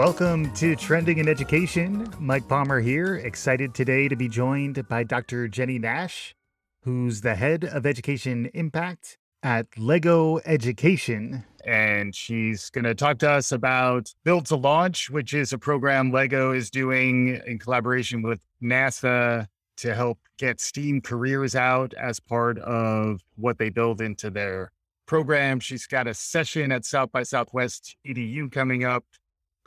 Welcome to Trending in Education. Mike Palmer here, excited today to be joined by Dr. Jenny Nash, who's the head of education impact at Lego Education. And she's going to talk to us about Build to Launch, which is a program Lego is doing in collaboration with NASA to help get STEAM careers out as part of what they build into their program. She's got a session at South by Southwest EDU coming up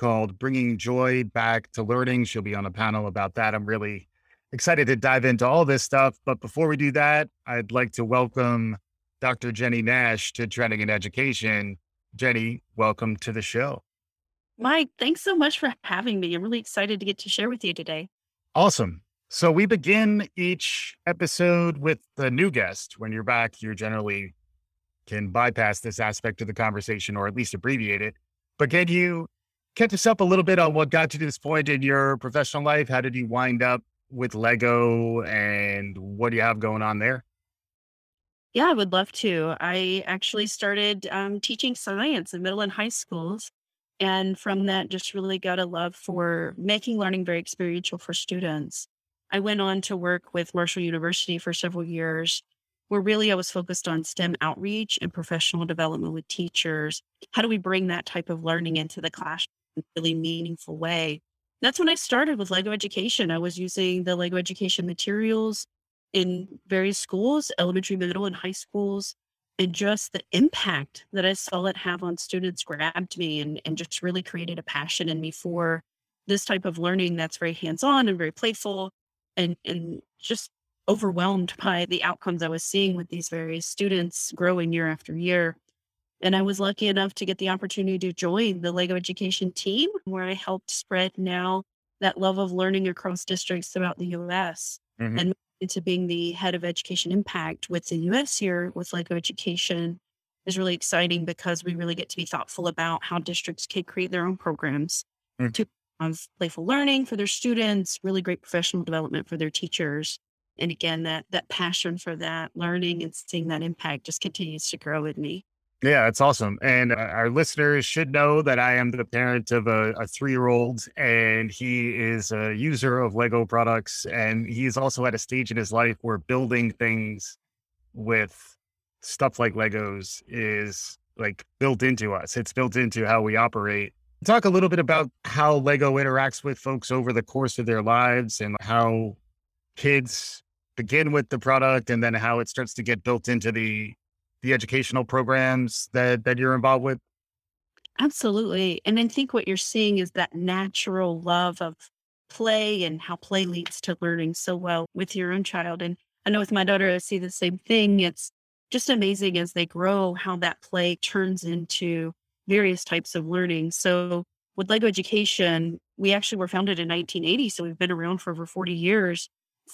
called Bringing Joy Back to Learning. She'll be on a panel about that. I'm really excited to dive into all this stuff. But before we do that, I'd like to welcome Dr. Jenny Nash to Trending in Education. Jenny, welcome to the show. Mike, thanks so much for having me. I'm really excited to get to share with you today. Awesome. So we begin each episode with the new guest. When you're back, you generally can bypass this aspect of the conversation or at least abbreviate it. But can you catch us up a little bit on what got you to this point in your professional life? How did you wind up with Lego and what do you have going on there? Yeah, I would love to. I actually started um, teaching science in middle and high schools. And from that, just really got a love for making learning very experiential for students. I went on to work with Marshall University for several years, where really I was focused on STEM outreach and professional development with teachers. How do we bring that type of learning into the classroom really meaningful way? That's when I started with Lego Education. I was using the Lego Education materials in various schools, elementary, middle, and high schools. And just the impact that I saw it have on students grabbed me and, and just really created a passion in me for this type of learning that's very hands on and very playful and, and just overwhelmed by the outcomes I was seeing with these various students growing year after year. And I was lucky enough to get the opportunity to join the Lego Education team, where I helped spread now that love of learning across districts throughout the US. Mm-hmm. And into being the head of education impact with the US here with Lego Education is really exciting because we really get to be thoughtful about how districts can create their own programs mm. to have playful learning for their students, really great professional development for their teachers. And again, that that passion for that learning and seeing that impact just continues to grow in me. Yeah, it's awesome. And uh, our listeners should know that I am the parent of a, a three year old, and he is a user of Lego products. And he's also at a stage in his life where building things with stuff like Legos is like built into us, it's built into how we operate. Talk a little bit about how Lego interacts with folks over the course of their lives and how kids begin with the product and then how it starts to get built into the the educational programs that that you're involved with? Absolutely. And I think what you're seeing is that natural love of play and how play leads to learning so well with your own child. And I know with my daughter, I see the same thing. It's just amazing as they grow how that play turns into various types of learning. So with Lego Education, we actually were founded in 1980. So we've been around for over 40 years,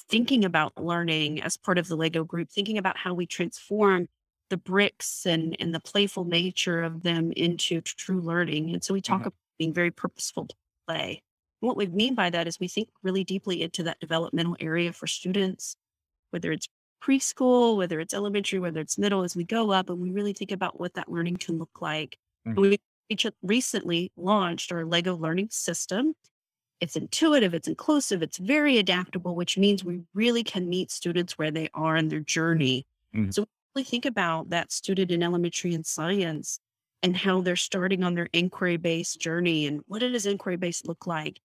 thinking about learning as part of the Lego group, thinking about how we transform the bricks and and the playful nature of them into true learning. And so we talk mm-hmm. about being very purposeful to play. And what we mean by that is we think really deeply into that developmental area for students, whether it's preschool, whether it's elementary, whether it's middle, as we go up, and we really think about what that learning can look like. Mm-hmm. We recently launched our Lego learning system. It's intuitive, it's inclusive, it's very adaptable, which means we really can meet students where they are in their journey. Mm-hmm. So really think about that student in elementary and science and how they're starting on their inquiry based journey and what does inquiry based look like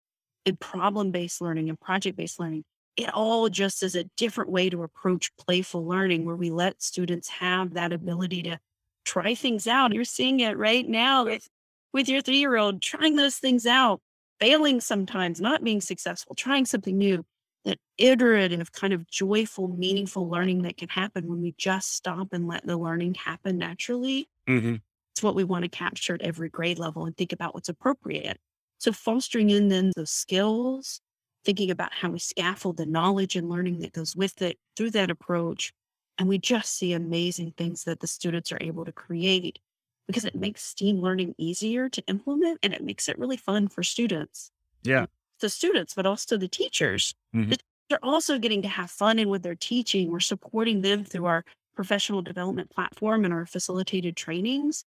in problem based learning and project based learning. It all just is a different way to approach playful learning where we let students have that ability to try things out. You're seeing it right now with, with your three year old trying those things out, failing sometimes, not being successful, trying something new that iterative kind of joyful, meaningful learning that can happen when we just stop and let the learning happen naturally. Mm-hmm. It's what we want to capture at every grade level and think about what's appropriate. So fostering in then those skills, thinking about how we scaffold the knowledge and learning that goes with it through that approach. And we just see amazing things that the students are able to create because it makes STEAM learning easier to implement and it makes it really fun for students. Yeah the students, but also the teachers. Mm-hmm. They're also getting to have fun in with they're teaching. We're supporting them through our professional development platform and our facilitated trainings.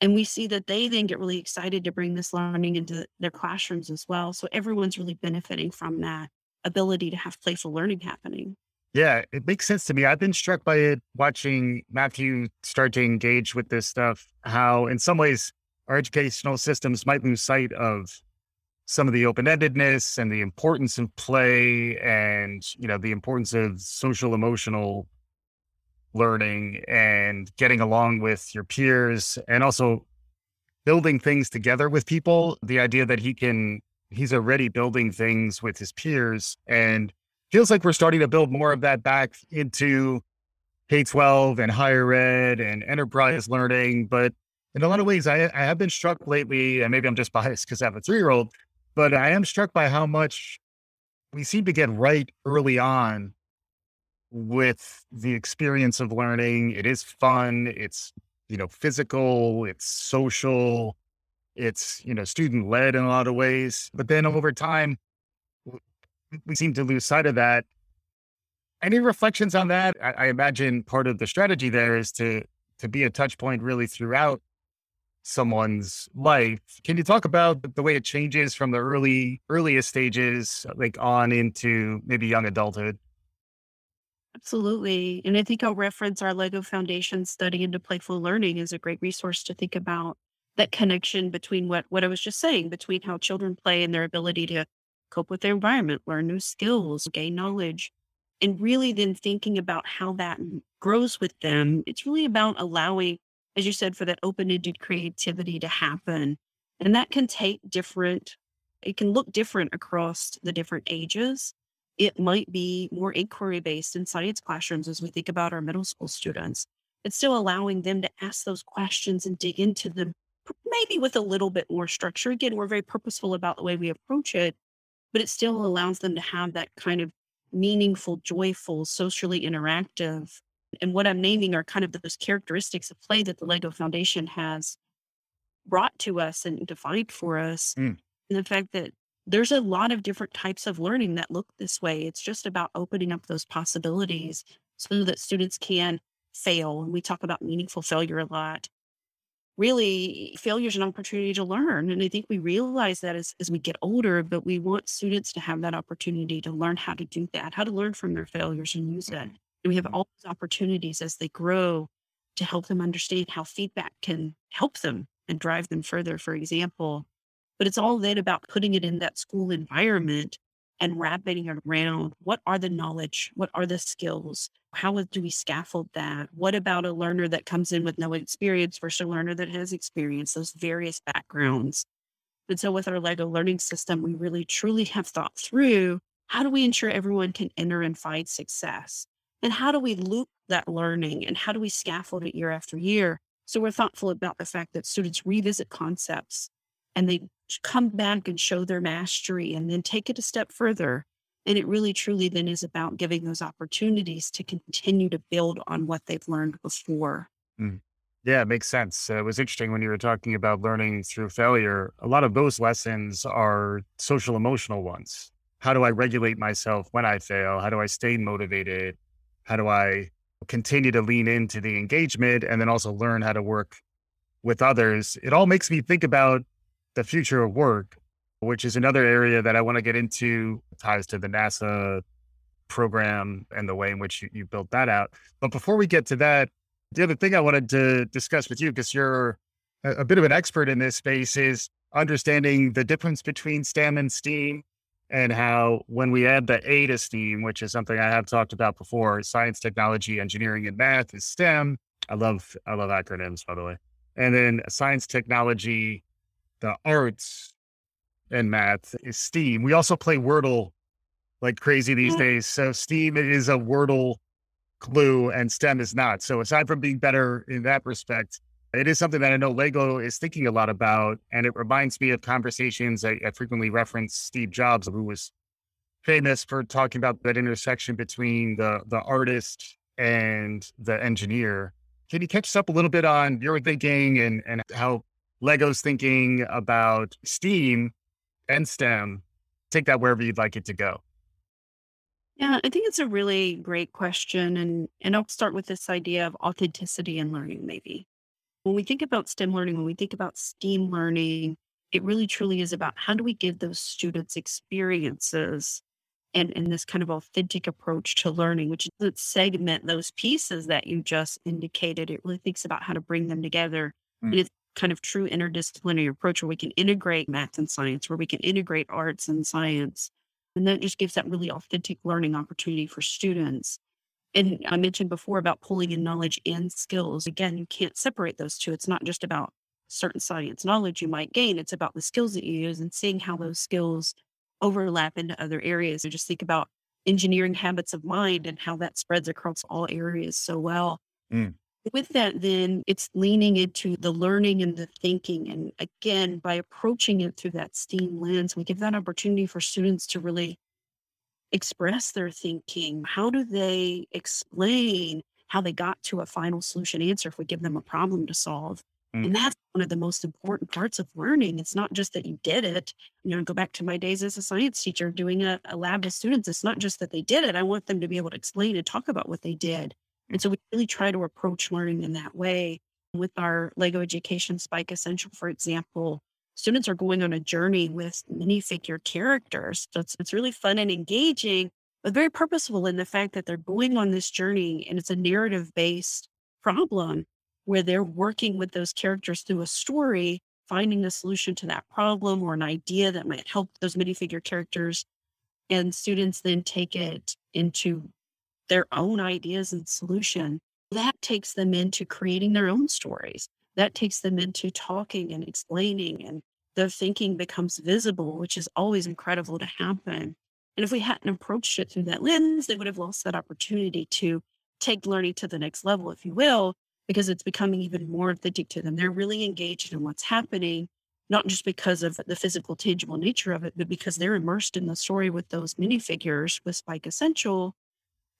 And we see that they then get really excited to bring this learning into their classrooms as well. So everyone's really benefiting from that ability to have playful learning happening. Yeah, it makes sense to me. I've been struck by it watching Matthew start to engage with this stuff, how in some ways our educational systems might lose sight of some of the open-endedness and the importance of play and you know the importance of social emotional learning and getting along with your peers and also building things together with people. The idea that he can he's already building things with his peers and feels like we're starting to build more of that back into k-12 and higher ed and enterprise learning. But in a lot of ways i, I have been struck lately and maybe i'm just biased because i have a three-year-old but i am struck by how much we seem to get right early on with the experience of learning. It is fun. It's, you know, physical, it's social, it's, you know, student led in a lot of ways. But then over time, we seem to lose sight of that. Any reflections on that? I, I imagine part of the strategy there is to to be a touch point really throughout someone's life. Can you talk about the way it changes from the early earliest stages, uh, like on into maybe young adulthood? Absolutely. And I think I'll reference our Lego Foundation study into playful learning is a great resource to think about that connection between what, what I was just saying, between how children play and their ability to cope with their environment, learn new skills, gain knowledge, and really then thinking about how that grows with them. It's really about allowing, as you said, for that open ended creativity to happen. And that can take different, it can look different across the different ages it might be more inquiry based in science classrooms as we think about our middle school students. It's still allowing them to ask those questions and dig into them, maybe with a little bit more structure. Again, we're very purposeful about the way we approach it, but it still allows them to have that kind of meaningful, joyful, socially interactive. And what I'm naming are kind of those characteristics of play that the Lego Foundation has brought to us and defined for us. Mm. And the fact that there's a lot of different types of learning that look this way. It's just about opening up those possibilities so that students can fail. And we talk about meaningful failure a lot. Really, failure is an opportunity to learn. And I think we realize that as, as we get older, but we want students to have that opportunity to learn how to do that, how to learn from their failures and use it. And we have mm-hmm. all those opportunities as they grow to help them understand how feedback can help them and drive them further. For example, but it's all then about putting it in that school environment and wrapping it around what are the knowledge? What are the skills? How do we scaffold that? What about a learner that comes in with no experience versus a learner that has experience, those various backgrounds? And so with our Lego learning system, we really truly have thought through how do we ensure everyone can enter and find success? And how do we loop that learning and how do we scaffold it year after year? So we're thoughtful about the fact that students revisit concepts and they come back and show their mastery and then take it a step further. And it really truly then is about giving those opportunities to continue to build on what they've learned before. Mm. Yeah, it makes sense. Uh, it was interesting when you were talking about learning through failure. A lot of those lessons are social emotional ones. How do I regulate myself when I fail? How do I stay motivated? How do I continue to lean into the engagement and then also learn how to work with others? It all makes me think about the future of work, which is another area that I want to get into, ties to the NASA program and the way in which you, you built that out. But before we get to that, the other thing I wanted to discuss with you, because you're a, a bit of an expert in this space, is understanding the difference between STEM and STEAM and how when we add the A to STEAM, which is something I have talked about before, science, technology, engineering, and math is STEM. I love I love acronyms, by the way. And then science, technology, the arts and math is Steam. We also play Wordle like crazy these mm. days. So Steam is a Wordle clue and STEM is not. So aside from being better in that respect, it is something that I know Lego is thinking a lot about. And it reminds me of conversations I, I frequently reference Steve Jobs, who was famous for talking about that intersection between the the artist and the engineer. Can you catch us up a little bit on your thinking and, and how Lego's thinking about STEAM and STEM. Take that wherever you'd like it to go. Yeah, I think it's a really great question. And and I'll start with this idea of authenticity and learning, maybe. When we think about STEM learning, when we think about STEAM learning, it really truly is about how do we give those students experiences and, and this kind of authentic approach to learning, which doesn't segment those pieces that you just indicated. It really thinks about how to bring them together. Mm. And it's kind of true interdisciplinary approach where we can integrate math and science, where we can integrate arts and science. And that just gives that really authentic learning opportunity for students. And I mentioned before about pulling in knowledge and skills. Again, you can't separate those two. It's not just about certain science knowledge you might gain, it's about the skills that you use and seeing how those skills overlap into other areas. Or just think about engineering habits of mind and how that spreads across all areas so well. Mm. With that, then it's leaning into the learning and the thinking. And again, by approaching it through that STEAM lens, we give that opportunity for students to really express their thinking. How do they explain how they got to a final solution answer if we give them a problem to solve? Mm. And that's one of the most important parts of learning. It's not just that you did it. You know, go back to my days as a science teacher doing a, a lab with students. It's not just that they did it. I want them to be able to explain and talk about what they did. And so we really try to approach learning in that way. With our Lego Education Spike Essential, for example, students are going on a journey with minifigure characters. So it's, it's really fun and engaging, but very purposeful in the fact that they're going on this journey and it's a narrative based problem where they're working with those characters through a story, finding a solution to that problem or an idea that might help those minifigure characters. And students then take it into their own ideas and solution. That takes them into creating their own stories. That takes them into talking and explaining, and their thinking becomes visible, which is always incredible to happen. And if we hadn't approached it through that lens, they would have lost that opportunity to take learning to the next level, if you will, because it's becoming even more authentic to them. They're really engaged in what's happening, not just because of the physical, tangible nature of it, but because they're immersed in the story with those minifigures with Spike Essential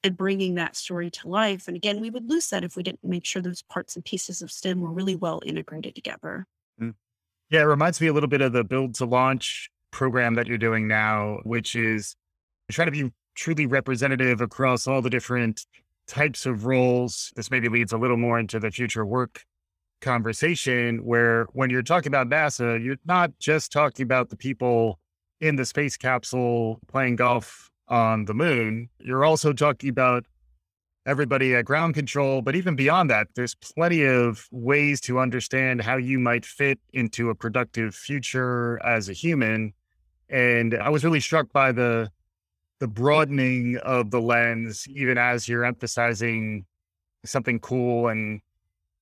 and bringing that story to life. And again, we would lose that if we didn't make sure those parts and pieces of STEM were really well integrated together. Mm. Yeah, it reminds me a little bit of the build to launch program that you're doing now, which is trying to be truly representative across all the different types of roles. This maybe leads a little more into the future work conversation, where when you're talking about NASA, you're not just talking about the people in the space capsule playing golf on the moon. You're also talking about everybody at ground control. But even beyond that, there's plenty of ways to understand how you might fit into a productive future as a human. And I was really struck by the the broadening of the lens, even as you're emphasizing something cool and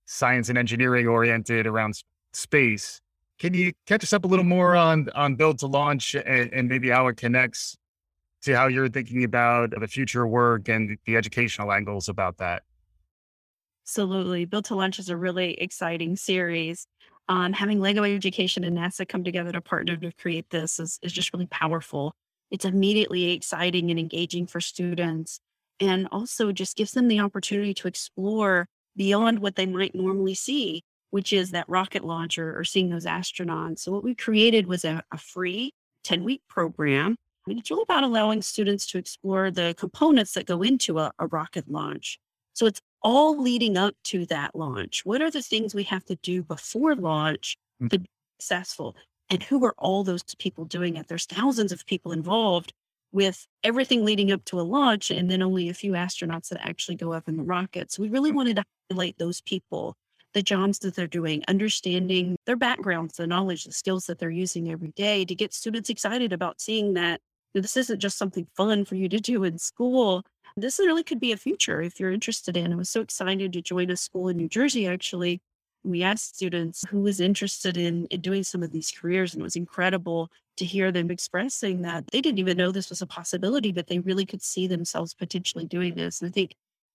science and engineering oriented around space. Can you catch us up a little more on on build to launch and, and maybe how it connects to how you're thinking about the future work and the educational angles about that? Absolutely. Build to Launch is a really exciting series. Um, having Lego Education and NASA come together to partner to create this is, is just really powerful. It's immediately exciting and engaging for students and also just gives them the opportunity to explore beyond what they might normally see, which is that rocket launcher or seeing those astronauts. So, what we created was a, a free 10 week program. It's really about allowing students to explore the components that go into a, a rocket launch. So, it's all leading up to that launch. What are the things we have to do before launch Mm. to be successful? And who are all those people doing it? There's thousands of people involved with everything leading up to a launch, and then only a few astronauts that actually go up in the rocket. So we really wanted to highlight those people, the jobs that they're doing, understanding their backgrounds, the knowledge, the skills that they're using every day to get students excited about seeing that this isn't just something fun for you to do in school. This really could be a future if you're interested in. I was so excited to join a school in New Jersey, actually. We asked students who was interested in, in doing some of these careers, and it was incredible to hear them expressing that they didn't even know this was a possibility, but they really could see themselves potentially doing this. And I think,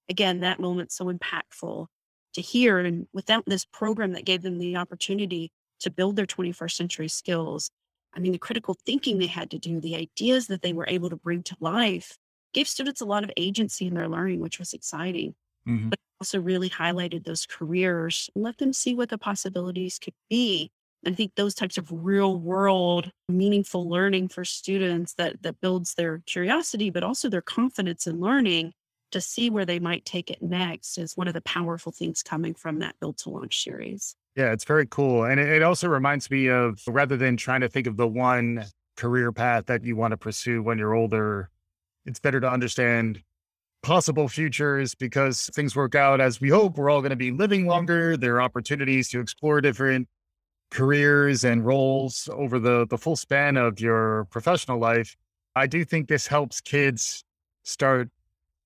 again, that moment's so impactful to hear. And without this program that gave them the opportunity to build their 21st century skills, I mean, the critical thinking they had to do, the ideas that they were able to bring to life, gave students a lot of agency in their learning, which was exciting. Mhm. But also really highlighted those careers and let them see what the possibilities could be. And I think those types of real world meaningful learning for students that that builds their curiosity, but also their confidence in learning to see where they might take it next is one of the powerful things coming from that build to launch series. Yeah, it's very cool. And it, also reminds me of rather than trying to think of the one career path that you want to pursue when you're older, it's better to understand possible futures because things work out as we hope. We're all going to be living longer. There are opportunities to explore different careers and roles over the, the full span of your professional life. I do think this helps kids start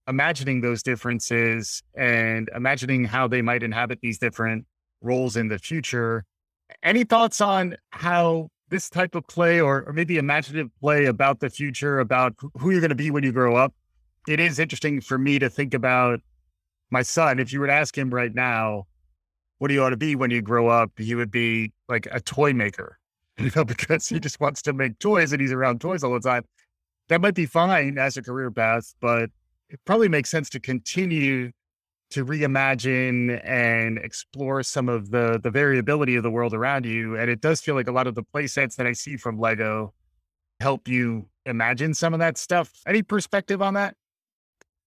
imagining those differences and imagining how they might inhabit these different roles in the future. Any thoughts on how this type of play or, or maybe imaginative play about the future, about who you're going to be when you grow up? It is interesting for me to think about my son. If you were to ask him right now, what do you want to be when you grow up? He would be like a toy maker, you know, because he just wants to make toys and he's around toys all the time. That might be fine as a career path, but it probably makes sense to continue to reimagine and explore some of the the variability of the world around you. And it does feel like a lot of the play sets that I see from Lego help you imagine some of that stuff. Any perspective on that?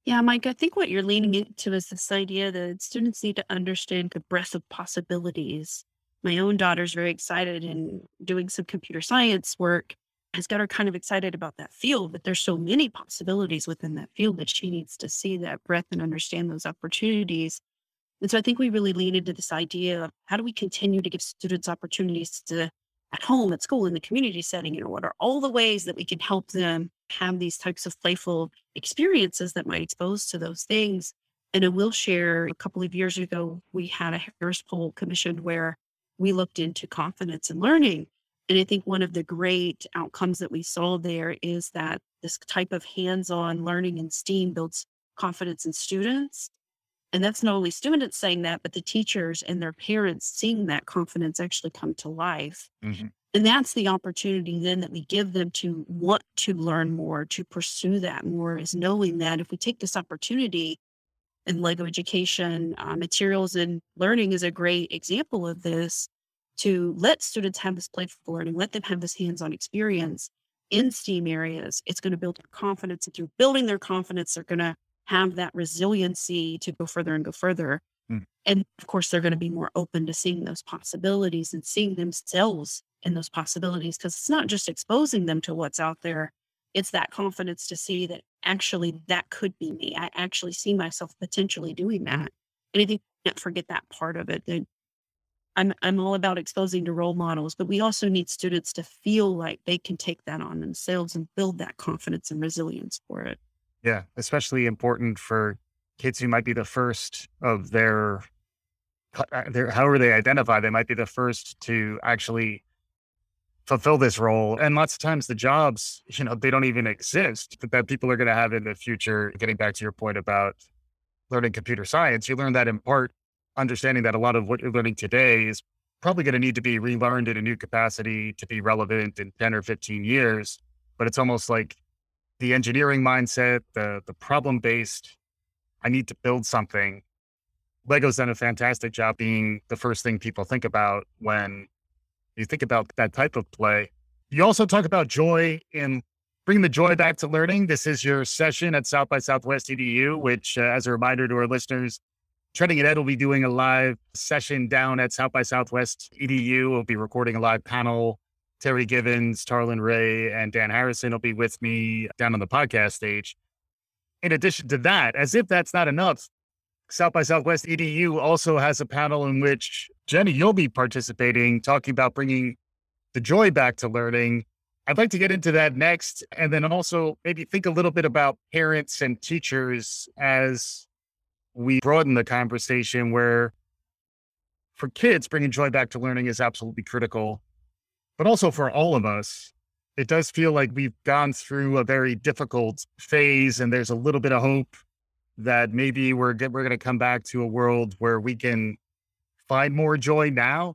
Yeah, Mike, I think what you're leaning into is this idea that students need to understand the breadth of possibilities. My own daughter's very excited and doing some computer science work has got her kind of excited about that field, but there's so many possibilities within that field that she needs to see that breadth and understand those opportunities. And so I think we really lean into this idea of how do we continue to give students opportunities to at home, at school, in the community setting, you know, what are all the ways that we can help them have these types of playful experiences that might expose to those things. And I will share a couple of years ago, we had a Harris poll commissioned where we looked into confidence and learning. And I think one of the great outcomes that we saw there is that this type of hands on learning in STEAM builds confidence in students. And that's not only students saying that, but the teachers and their parents seeing that confidence actually come to life. Mm-hmm. And that's the opportunity then that we give them to want to learn more, to pursue that more, is knowing that if we take this opportunity, and Lego education uh, materials and learning is a great example of this to let students have this playful learning, let them have this hands-on experience in STEAM areas. It's going to build their confidence, and through building their confidence, they're going to have that resiliency to go further and go further. Mm. And of course, they're going to be more open to seeing those possibilities and seeing themselves in those possibilities because it's not just exposing them to what's out there. It's that confidence to see that actually that could be me. I actually see myself potentially doing that. And I think you can't forget that part of it. That I'm I'm all about exposing to role models, but we also need students to feel like they can take that on themselves and build that confidence and resilience for it. Yeah, especially important for kids who might be the first of their uh, their however they identify, they might be the first to actually fulfill this role. And lots of times the jobs, you know, they don't even exist that people are going to have in the future. Getting back to your point about learning computer science, you learn that in part understanding that a lot of what you're learning today is probably going to need to be relearned in a new capacity to be relevant in 10 or 15 years. But it's almost like the engineering mindset, the the problem based, I need to build something. Lego's done a fantastic job being the first thing people think about when you think about that type of play. You also talk about joy in bringing the joy back to learning. This is your session at South by Southwest EDU, which, uh, as a reminder to our listeners, Trending Ed will be doing a live session down at South by Southwest EDU. We'll be recording a live panel. Terry Givens, Tarlin Ray, and Dan Harrison will be with me down on the podcast stage. In addition to that, as if that's not enough, South by Southwest EDU also has a panel in which Jenny, you'll be participating, talking about bringing the joy back to learning. I'd like to get into that next, and then also maybe think a little bit about parents and teachers as we broaden the conversation. Where for kids, bringing joy back to learning is absolutely critical, but also for all of us. It does feel like we've gone through a very difficult phase, and there's a little bit of hope that maybe we're we're going to come back to a world where we can find more joy now?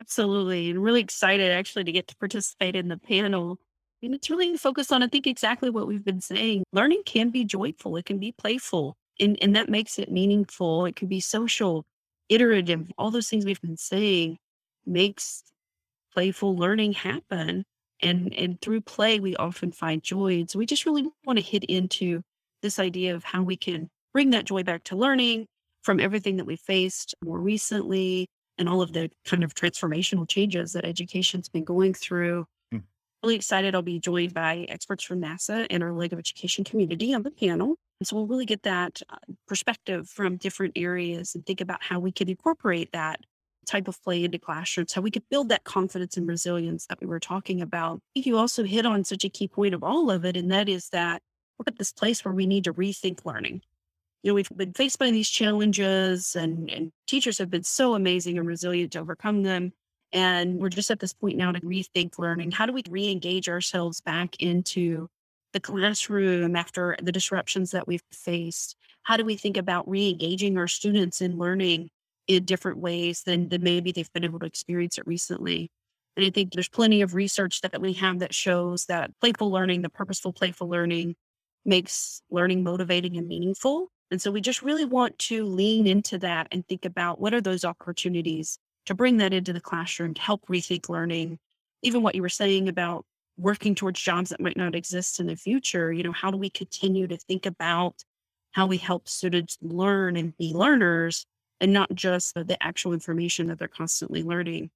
Absolutely. And really excited actually to get to participate in the panel. And it's really focused on, I think, exactly what we've been saying. Learning can be joyful, it can be playful, and, and that makes it meaningful. It can be social, iterative, all those things we've been saying makes playful learning happen. And and through play, we often find joy. And so we just really want to hit into this idea of how we can bring that joy back to learning from everything that we faced more recently and all of the kind of transformational changes that education's been going through. Mm. Really excited. I'll be joined by experts from NASA and our Lego Education community on the panel. And so we'll really get that uh, perspective from different areas and think about how we can incorporate that type of play into classrooms, how we could build that confidence and resilience that we were talking about. You also hit on such a key point of all of it, and that is that we're at this place where we need to rethink learning. You know, we've been faced by these challenges, and, and teachers have been so amazing and resilient to overcome them. And we're just at this point now to rethink learning. How do we re engage ourselves back into the classroom after the disruptions that we've faced? How do we think about re engaging our students in learning in different ways than, than maybe they've been able to experience it recently? And I think there's plenty of research that we have that shows that playful learning, the purposeful playful learning, makes learning motivating and meaningful. And so we just really want to lean into that and think about what are those opportunities to bring that into the classroom to help rethink learning. Even what you were saying about working towards jobs that might not exist in the future, you know, how do we continue to think about how we help students learn and be learners and not just the actual information that they're constantly learning.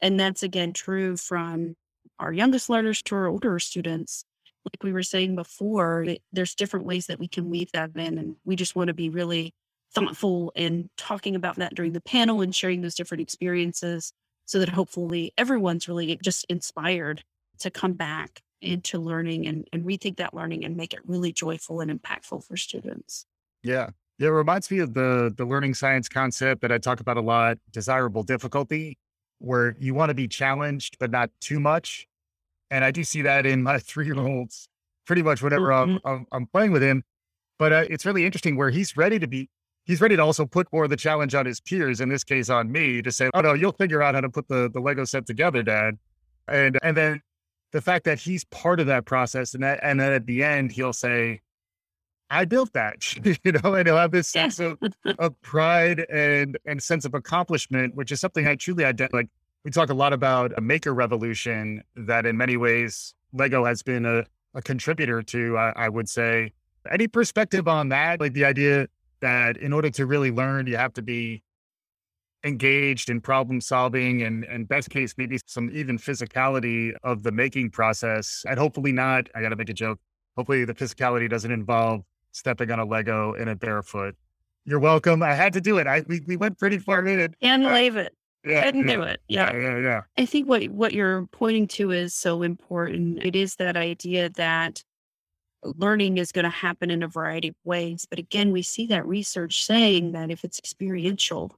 And that's again true from our youngest learners to our older students like we were saying before, there's different ways that we can weave that in. And we just want to be really thoughtful in talking about that during the panel and sharing those different experiences so that hopefully everyone's really just inspired to come back into learning and, and rethink that learning and make it really joyful and impactful for students. Yeah. Yeah, it reminds me of the the learning science concept that I talk about a lot, desirable difficulty, where you want to be challenged, but not too much. And I do see that in my three year olds pretty much whenever mm-hmm. I'm, I'm, I'm, playing with him. But uh, it's really interesting where he's ready to be, he's ready to also put more of the challenge on his peers, in this case on me, to say, oh no, you'll figure out how to put the, the Lego set together, dad. And, and then the fact that he's part of that process and that, and then at the end, he'll say, I built that, you know, and he'll have this sense of, of pride and, and sense of accomplishment, which is something I truly identify. Like we talk a lot about a maker revolution that in many ways Lego has been a, a contributor to, uh, I would say. Any perspective on that? Like the idea that in order to really learn, you have to be engaged in problem solving and, and best case, maybe some even physicality of the making process. And hopefully not, I got to make a joke. Hopefully the physicality doesn't involve stepping on a Lego in a barefoot. You're welcome. I had to do it. I we, we went pretty far in it. And leave it yeah, couldn't yeah, do it. Yeah. yeah, yeah, yeah. I think what what you're pointing to is so important. It is that idea that learning is going to happen in a variety of ways. But again, we see that research saying that if it's experiential,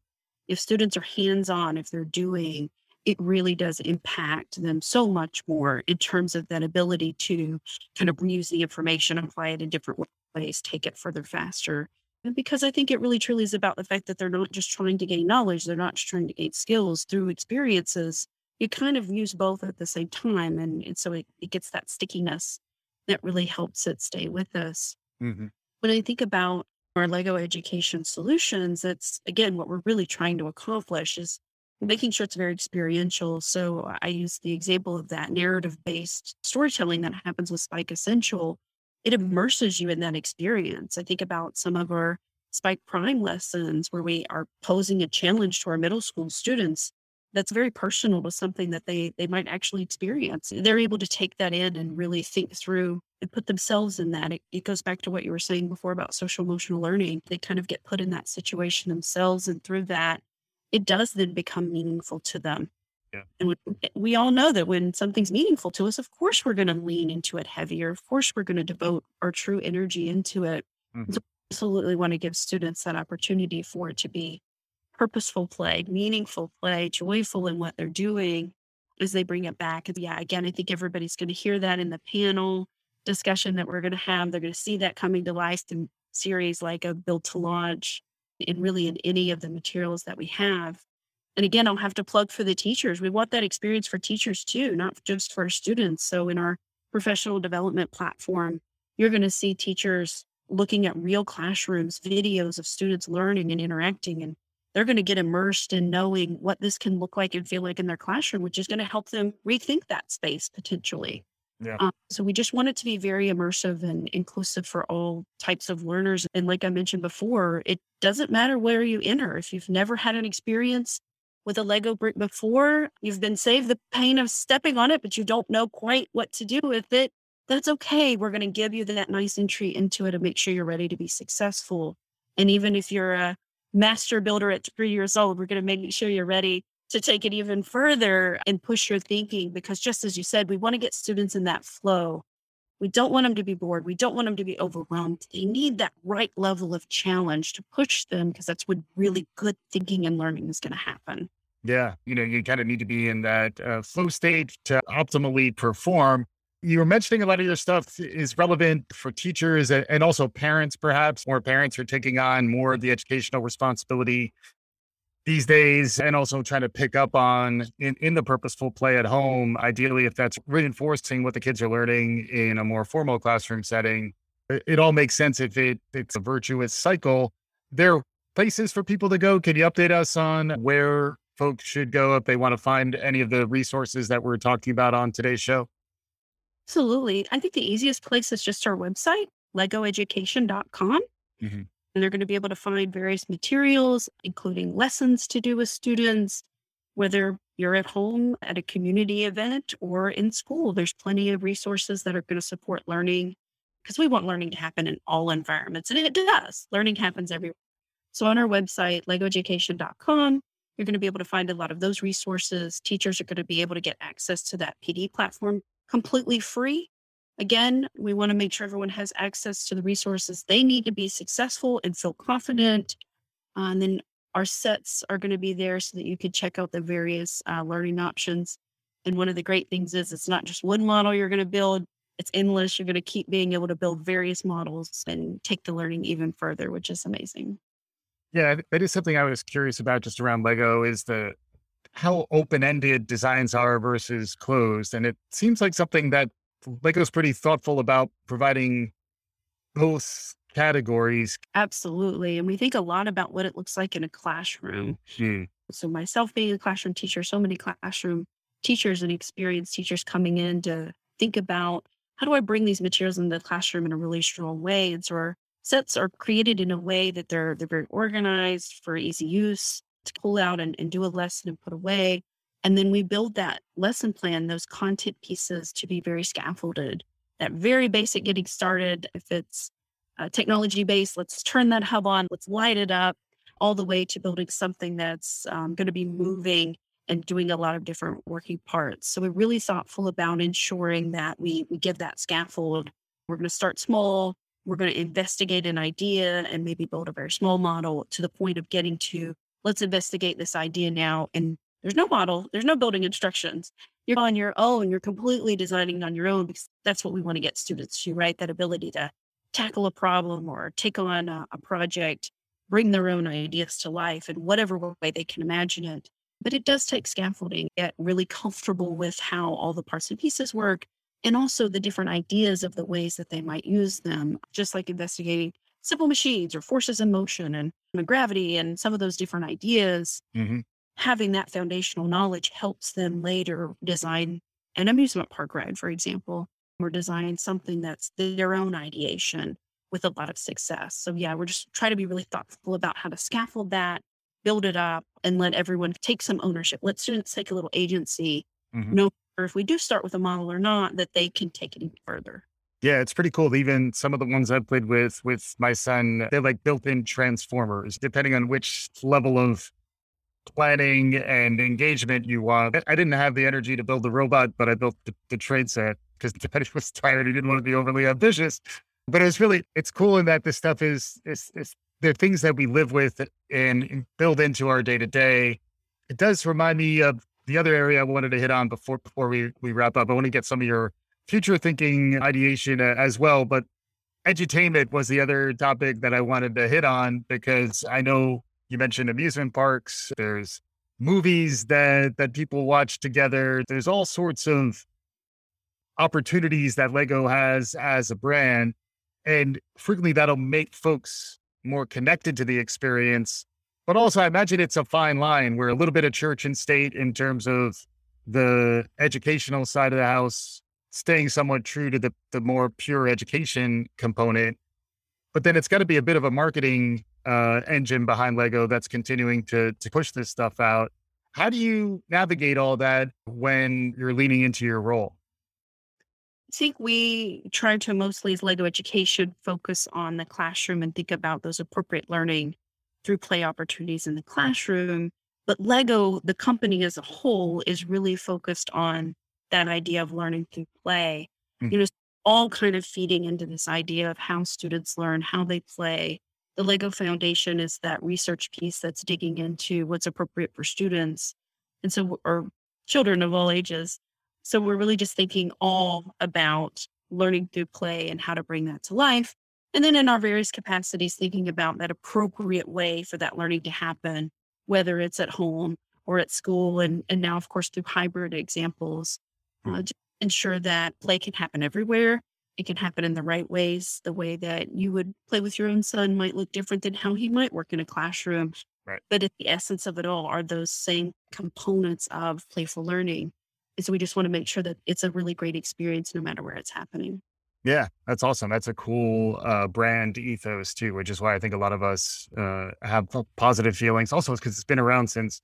if students are hands-on, if they're doing, it really does impact them so much more in terms of that ability to kind of reuse the information, apply it in different ways, take it further faster And because I think it really truly is about the fact that they're not just trying to gain knowledge, they're not just trying to gain skills through experiences. You kind of use both at the same time. And, and so it, it gets that stickiness that really helps it stay with us. Mm-hmm. When I think about our Lego education solutions, it's again what we're really trying to accomplish is making sure it's very experiential. So I use the example of that narrative based storytelling that happens with Spike Essential it immerses you in that experience. I think about some of our Spike Prime lessons where we are posing a challenge to our middle school students that's very personal to something that they they might actually experience. They're able to take that in and really think through and put themselves in that. It, it goes back to what you were saying before about social emotional learning. They kind of get put in that situation themselves, and through that, it does then become meaningful to them. Yeah. And we, eh, we all know that when something's meaningful to us, of course we're going to lean into it heavier. Of course we're going to devote our true energy into it. Mm-hmm. So absolutely want to give students that opportunity for it to be purposeful play, meaningful play, joyful in what they're doing as they bring it back. And yeah, again, I think everybody's going to hear that in the panel discussion that we're going to have. They're going to see that coming to life in series like a Build to Launch and really in any of the materials that we have. And again, I'll have to plug for the teachers. We want that experience for teachers too, not just for students. So in our professional development platform, you're going to see teachers looking at real classrooms, videos of students learning and interacting, and they're going to get immersed in knowing what this can look like and feel like in their classroom, which is going to help them rethink that space potentially. Yeah. Um, so we just want it to be very immersive and inclusive for all types of learners. And like I mentioned before, it doesn't matter where you enter. If you've never had an experience with a Lego brick before, you've been saved the pain of stepping on it, but you don't know quite what to do with it. That's okay. We're going to give you that nice entry into it and make sure you're ready to be successful. And even if you're a master builder at three years old, we're going to make sure you're ready to take it even further and push your thinking because just as you said we want to get students in that flow. We don't want them to be bored. We don't want them to be overwhelmed. They need that right level of challenge to push them because that's when really good thinking and learning is going to happen. Yeah you know you kind of need to be in that uh, flow state to optimally perform. You were mentioning a lot of your stuff is relevant for teachers and also parents perhaps. More parents are taking on more of the educational responsibility these days and also trying to pick up on in, in the purposeful play at home ideally if that's reinforcing what the kids are learning in a more formal classroom setting it, it all makes sense if it it's a virtuous cycle. There are places for people to go. Can you update us on where folks should go if they want to find any of the resources that we're talking about on today's show? Absolutely. I think the easiest place is just our website legoeducation.com mm-hmm and they're going to be able to find various materials, including lessons to do with students, whether you're at home at a community event or in school. There's plenty of resources that are going to support learning because we want learning to happen in all environments, and it does. Learning happens everywhere. So on our website, legoeducation.com, you're going to be able to find a lot of those resources. Teachers are going to be able to get access to that PD platform completely free Again, we want to make sure everyone has access to the resources they need to be successful and feel confident. Uh, and then our sets are going to be there so that you can check out the various uh, learning options. And one of the great things is it's not just one model you're going to build, it's endless. You're going to keep being able to build various models and take the learning even further, which is amazing. Yeah, that is something I was curious about just around Lego is the how open-ended designs are versus closed. And it seems like something that Lego's pretty thoughtful about providing both categories. Absolutely. And we think a lot about what it looks like in a classroom. Mm-hmm. So, myself being a classroom teacher, so many classroom teachers and experienced teachers coming in to think about how do I bring these materials in the classroom in a really strong way? And so, our sets are created in a way that they're they're very organized for easy use to pull out and, and do a lesson and put away. And then we build that lesson plan, those content pieces to be very scaffolded. That very basic getting started. If it's uh, technology based, let's turn that hub on, let's light it up, all the way to building something that's um, going to be moving and doing a lot of different working parts. So we're really thoughtful about ensuring that we we give that scaffold. We're going to start small. We're going to investigate an idea and maybe build a very small model to the point of getting to let's investigate this idea now and there's no model, there's no building instructions. You're on your own, you're completely designing on your own because that's what we want to get students to, right? That ability to tackle a problem or take on a, a project, bring their own ideas to life in whatever way they can imagine it. But it does take scaffolding, get really comfortable with how all the parts and pieces work and also the different ideas of the ways that they might use them, just like investigating simple machines or forces in motion and gravity and some of those different ideas. Mm-hmm having that foundational knowledge helps them later design an amusement park ride, for example, or design something that's their own ideation with a lot of success. So, yeah, we're just trying to be really thoughtful about how to scaffold that, build it up, and let everyone take some ownership. Let students take a little agency, mm-hmm. know if we do start with a model or not, that they can take it even further. Yeah, it's pretty cool. Even some of the ones I've played with with my son, they're like built-in transformers, depending on which level of planning and engagement you want. I didn't have the energy to build the robot, but I built the, the train set because Teddy was tired. He didn't want to be overly ambitious. But it's really it's cool in that this stuff is is is the things that we live with and build into our day to day. It does remind me of the other area I wanted to hit on before before we we wrap up. I want to get some of your future thinking ideation uh, as well, but edutainment was the other topic that I wanted to hit on because I know you mentioned amusement parks. There's movies that that people watch together. There's all sorts of opportunities that Lego has as a brand, and frequently that'll make folks more connected to the experience. But also, I imagine it's a fine line where a little bit of church and state in terms of the educational side of the house staying somewhat true to the, the more pure education component. But then it's got to be a bit of a marketing uh, engine behind Lego that's continuing to to push this stuff out. How do you navigate all that when you're leaning into your role? I think we try to mostly as Lego Education focus on the classroom and think about those appropriate learning through play opportunities in the classroom. But Lego, the company as a whole, is really focused on that idea of learning through play. Mm. You know, all kind of feeding into this idea of how students learn, how they play. The Lego Foundation is that research piece that's digging into what's appropriate for students. And so, or children of all ages. So we're really just thinking all about learning through play and how to bring that to life. And then in our various capacities, thinking about that appropriate way for that learning to happen, whether it's at home or at school, and, and now, of course, through hybrid examples, uh, to ensure that play can happen everywhere. It can happen in the right ways. The way that you would play with your own son might look different than how he might work in a classroom. Right. But at the essence of it all are those same components of playful learning. And so we just want to make sure that it's a really great experience no matter where it's happening. Yeah, that's awesome. That's a cool uh, brand ethos too, which is why I think a lot of us uh, have positive feelings. Also, because it's been around since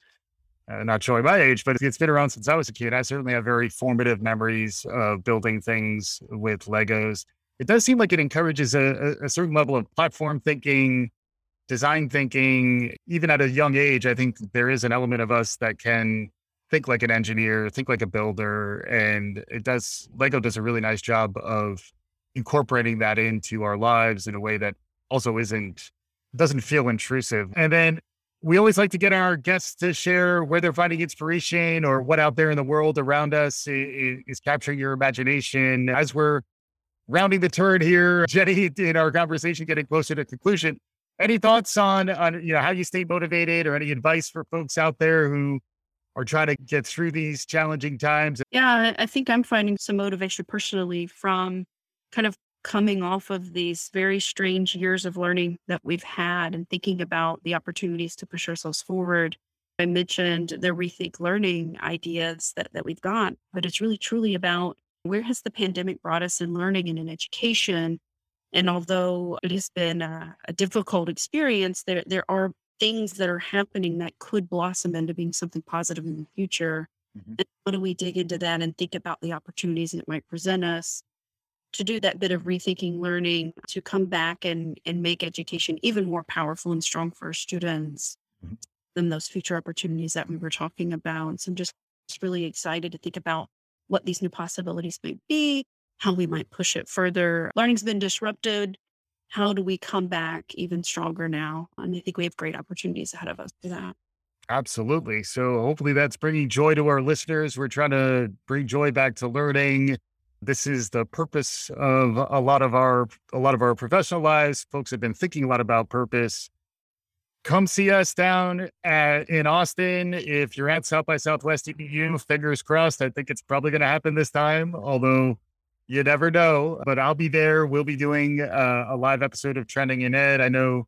uh, not showing my age, but it's been around since I was a kid. I certainly have very formative memories of building things with Legos. It does seem like it encourages a, a, certain level of platform thinking, design thinking, even at a young age. I think there is an element of us that can think like an engineer, think like a builder, and it does. Lego does a really nice job of incorporating that into our lives in a way that also isn't doesn't feel intrusive. And then we always like to get our guests to share where they're finding inspiration or what out there in the world around us is, is capturing your imagination. As we're rounding the turn here, Jenny, in our conversation, getting closer to conclusion. Any thoughts on on you know how you stay motivated or any advice for folks out there who are trying to get through these challenging times? Yeah, I think I'm finding some motivation personally from kind of coming off of these very strange years of learning that we've had and thinking about the opportunities to push ourselves forward. I mentioned the rethink learning ideas that, that we've got, but it's really truly about where has the pandemic brought us in learning and in education. And although it has been a, a difficult experience, there there are things that are happening that could blossom into being something positive in the future. Mhm. And how do we dig into that and think about the opportunities that it might present us? To do that bit of rethinking learning to come back and and make education even more powerful and strong for students Mhm. than those future opportunities that we were talking about. So I'm just, just really excited to think about what these new possibilities might be, how we might push it further. Learning's been disrupted. How do we come back even stronger now? And I think we have great opportunities ahead of us for that. Absolutely. So hopefully that's bringing joy to our listeners. We're trying to bring joy back to learning. This is the purpose of a lot of our a lot of our professional lives. Folks have been thinking a lot about purpose. Come see us down at, in Austin if you're at South by Southwest EDU. Fingers crossed. I think it's probably going to happen this time, although you never know. But I'll be there. We'll be doing uh, a live episode of Trending in Ed. I know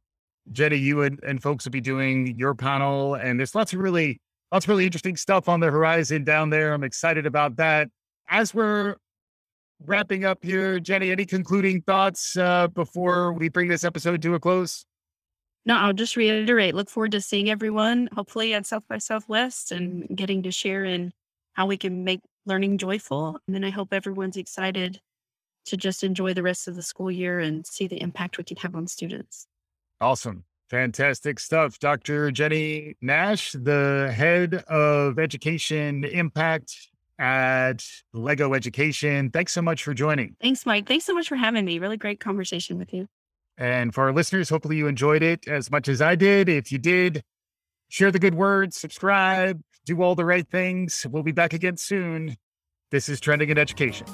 Jenny, you and, and folks will be doing your panel, and there's lots of really lots of really interesting stuff on the horizon down there. I'm excited about that. As we're wrapping up here, Jenny, any concluding thoughts uh, before we bring this episode to a close? No, I'll just reiterate. Look forward to seeing everyone, hopefully at South by Southwest, and getting to share in how we can make learning joyful. And then I hope everyone's excited to just enjoy the rest of the school year and see the impact we can have on students. Awesome. Fantastic stuff. Dr. Jenny Nash, the head of education impact at Lego Education. Thanks so much for joining. Thanks, Mike. Thanks so much for having me. Really great conversation with you. And for our listeners, hopefully you enjoyed it as much as I did. If you did, share the good words, subscribe, do all the right things. We'll be back again soon. This is Trending in Education.